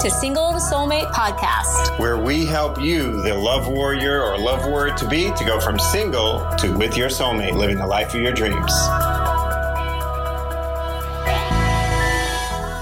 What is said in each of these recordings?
to Single Soulmate podcast, where we help you, the love warrior or love warrior to be, to go from single to with your soulmate, living the life of your dreams.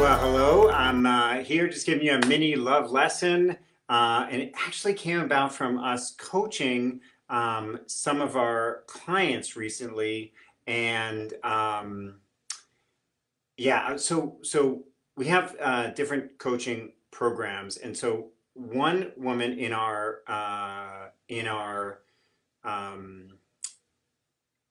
Well, hello. I'm uh, here just giving you a mini love lesson. Uh, and it actually came about from us coaching um, some of our clients recently. And um, yeah, so so we have uh, different coaching programs, and so one woman in our uh, in our um,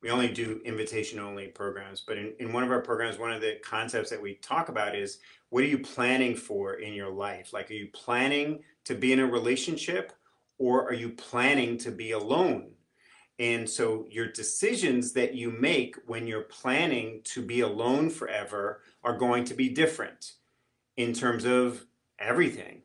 we only do invitation only programs, but in, in one of our programs, one of the concepts that we talk about is what are you planning for in your life? Like, are you planning to be in a relationship or are you planning to be alone? And so your decisions that you make when you're planning to be alone forever are going to be different in terms of everything.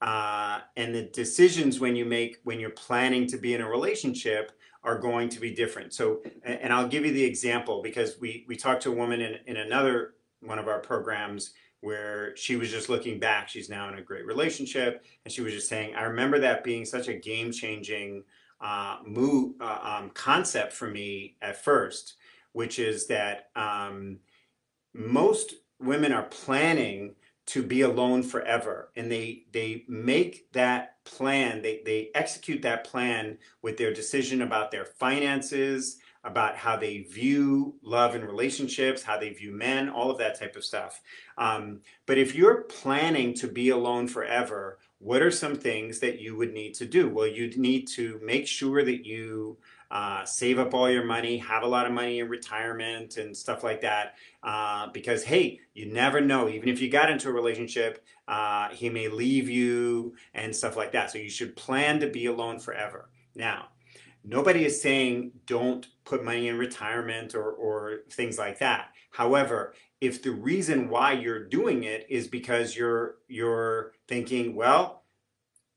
Uh, and the decisions when you make when you're planning to be in a relationship are going to be different. So, and I'll give you the example because we we talked to a woman in, in another one of our programs where she was just looking back. She's now in a great relationship, and she was just saying, "I remember that being such a game changing uh, move uh, um, concept for me at first, which is that um, most women are planning." To be alone forever. And they they make that plan they they execute that plan with their decision about their finances about how they view love and relationships how they view men all of that type of stuff. Um, but if you're planning to be alone forever what are some things that you would need to do? Well you'd need to make sure that you uh, save up all your money, have a lot of money in retirement and stuff like that. Uh, because, hey, you never know. Even if you got into a relationship, uh, he may leave you and stuff like that. So you should plan to be alone forever. Now, nobody is saying don't put money in retirement or, or things like that. However, if the reason why you're doing it is because you're you're thinking, well,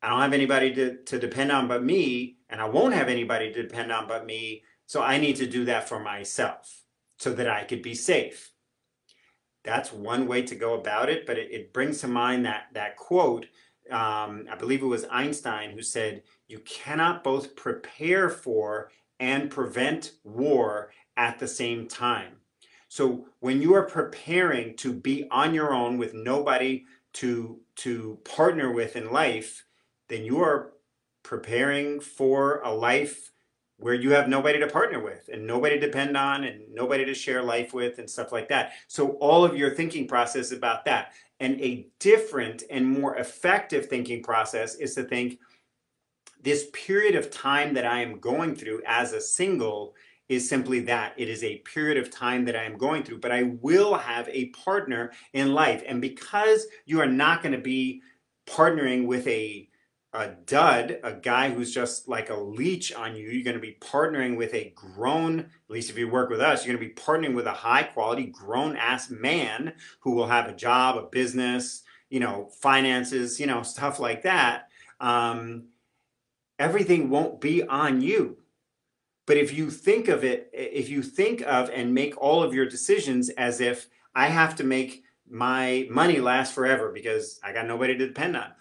I don't have anybody to, to depend on but me, and I won't have anybody to depend on but me. So I need to do that for myself so that I could be safe. That's one way to go about it, but it, it brings to mind that, that quote. Um, I believe it was Einstein who said, You cannot both prepare for and prevent war at the same time. So when you are preparing to be on your own with nobody to, to partner with in life, then you are preparing for a life where you have nobody to partner with and nobody to depend on and nobody to share life with and stuff like that. So all of your thinking process about that. And a different and more effective thinking process is to think this period of time that I am going through as a single is simply that it is a period of time that I am going through, but I will have a partner in life. And because you are not going to be partnering with a a dud, a guy who's just like a leech on you. You're going to be partnering with a grown, at least if you work with us, you're going to be partnering with a high quality, grown ass man who will have a job, a business, you know, finances, you know, stuff like that. Um, everything won't be on you. But if you think of it, if you think of and make all of your decisions as if I have to make my money last forever because I got nobody to depend on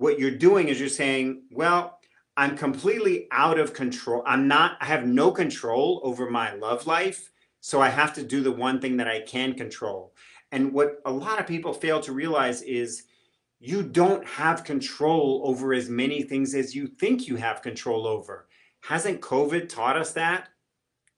what you're doing is you're saying, well, I'm completely out of control. I'm not, I have no control over my love life. So I have to do the one thing that I can control. And what a lot of people fail to realize is you don't have control over as many things as you think you have control over. Hasn't COVID taught us that?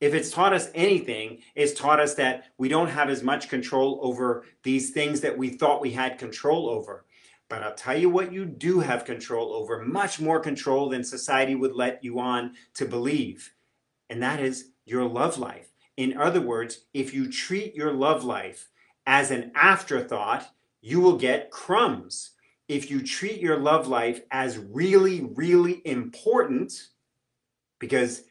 If it's taught us anything, it's taught us that we don't have as much control over these things that we thought we had control over. But I'll tell you what you do have control over, much more control than society would let you on to believe. And that is your love life. In other words, if you treat your love life as an afterthought, you will get crumbs. If you treat your love life as really, really important, because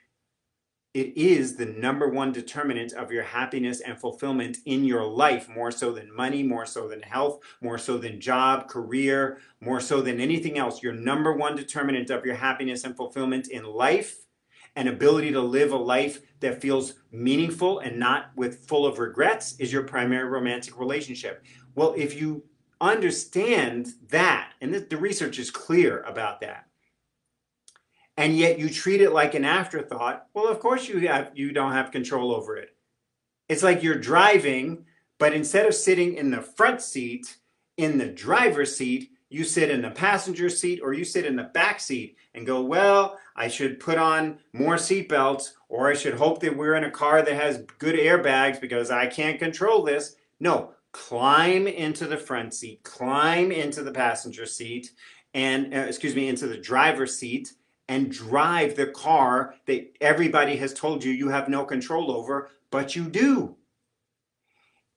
it is the number one determinant of your happiness and fulfillment in your life, more so than money, more so than health, more so than job, career, more so than anything else. Your number one determinant of your happiness and fulfillment in life and ability to live a life that feels meaningful and not with full of regrets is your primary romantic relationship. Well, if you understand that, and the, research is clear about that, and yet you treat it like an afterthought, well, of course you have you don't have control over it. It's like you're driving, but instead of sitting in the front seat, in the driver's seat, you sit in the passenger seat or you sit in the back seat and go, well, I should put on more seatbelts or I should hope that we're in a car that has good airbags because I can't control this. No, climb into the front seat, climb into the passenger seat, and uh, excuse me, into the driver's seat and drive the car that everybody has told you you have no control over, but you do.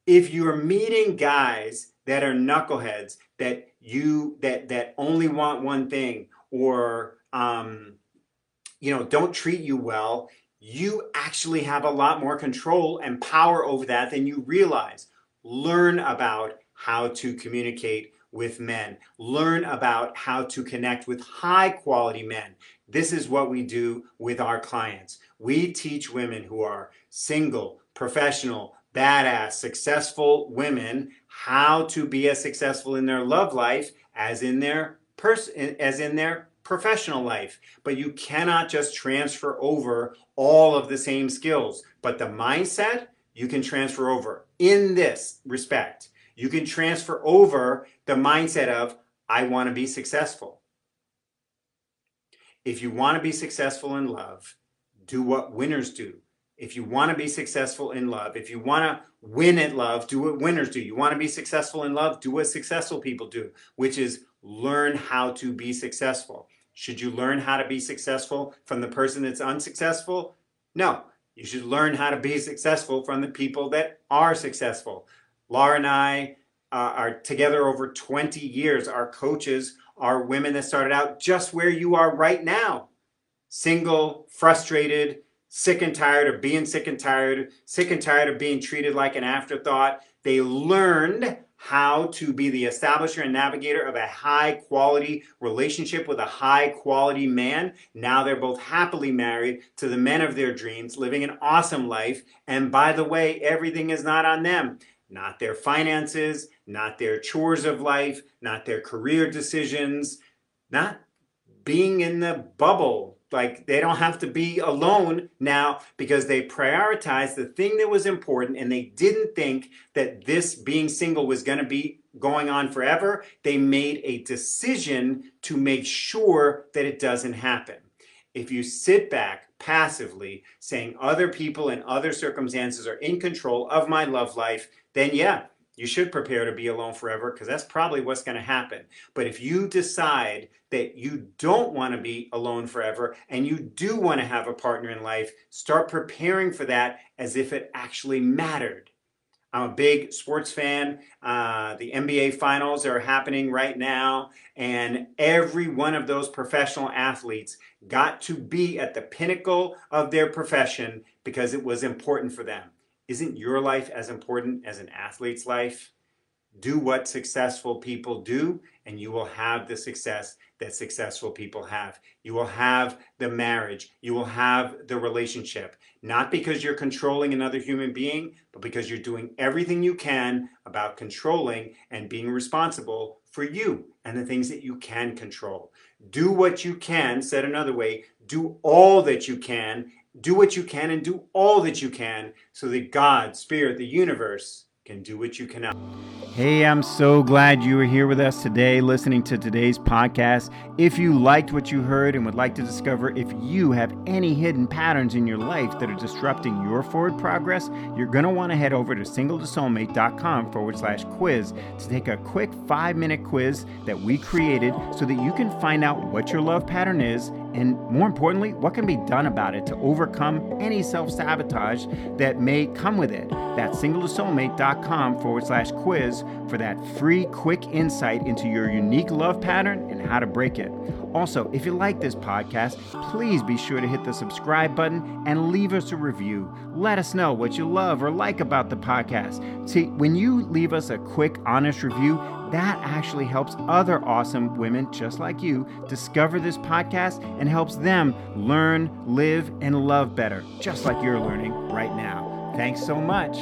If you're meeting guys that are knuckleheads that you that that only want one thing or um, you know don't treat you well, you actually have a lot more control and power over that than you realize learn about how to communicate with men, learn about how to connect with high quality men. This is what we do with our clients. We teach women who are single, professional, badass, successful women how to be as successful in their love life as in their person as in their professional life. But you cannot just transfer over all of the same skills. But the mindset you can transfer over in this respect. You can transfer over the mindset of, I want to be successful. If you want to be successful in love, do what winners do. If you want to be successful in love, if you want to win at love, do what winners do. You want to be successful in love, do what successful people do, which is learn how to be successful. Should you learn how to be successful from the person that's unsuccessful? No. You should learn how to be successful from the people that are successful. Laura and I uh, are together over 20 years. Our coaches are women that started out just where you are right now single, frustrated, sick and tired of being sick and tired, sick and tired of being treated like an afterthought. They learned how to be the establisher and navigator of a high quality relationship with a high quality man. Now they're both happily married to the men of their dreams, living an awesome life. And by the way, everything is not on them. Not their finances, not their chores of life, not their career decisions, not being in the bubble like they don't have to be alone now because they prioritized the thing that was important and they didn't think that this being single was going to be going on forever. They made a decision to make sure that it doesn't happen. If you sit back passively saying other people and other circumstances are in control of my love life, then yeah, you should prepare to be alone forever because that's probably what's going to happen. But if you decide that you don't want to be alone forever and you do want to have a partner in life, start preparing for that as if it actually mattered. I'm a big sports fan. Uh, the NBA finals are happening right now, and every one of those professional athletes got to be at the pinnacle of their profession because it was important for them. Isn't your life as important as an athlete's life? Do what successful people do, and you will have the success that successful people have. You will have the marriage, you will have the relationship, not because you're controlling another human being, but because you're doing everything you can about controlling and being responsible for you and the things that you can control. Do what you can, said another way, do all that you can do what you can and do all that you can so that God, Spirit, the universe can do what you cannot. Hey, I'm so glad you are here with us today listening to today's podcast. If you liked what you heard and would like to discover if you have any hidden patterns in your life that are disrupting your forward progress, you're going to want to head over to singletosoulmate.com forward slash quiz to take a quick five minute quiz that we created so that you can find out what your love pattern is and more importantly, what can be done about it to overcome any self sabotage that may come with it. That's singletosoulmate.com forward slash quiz for that free, quick insight into your unique love pattern and how to break it. Also, if you like this podcast, please be sure to hit the subscribe button and leave us a review. Let us know what you love or like about the podcast. See, when you leave us a quick, honest review, that actually helps other awesome women just like you discover this podcast and helps them learn, live, and love better, just like you're learning right now. Thanks so much.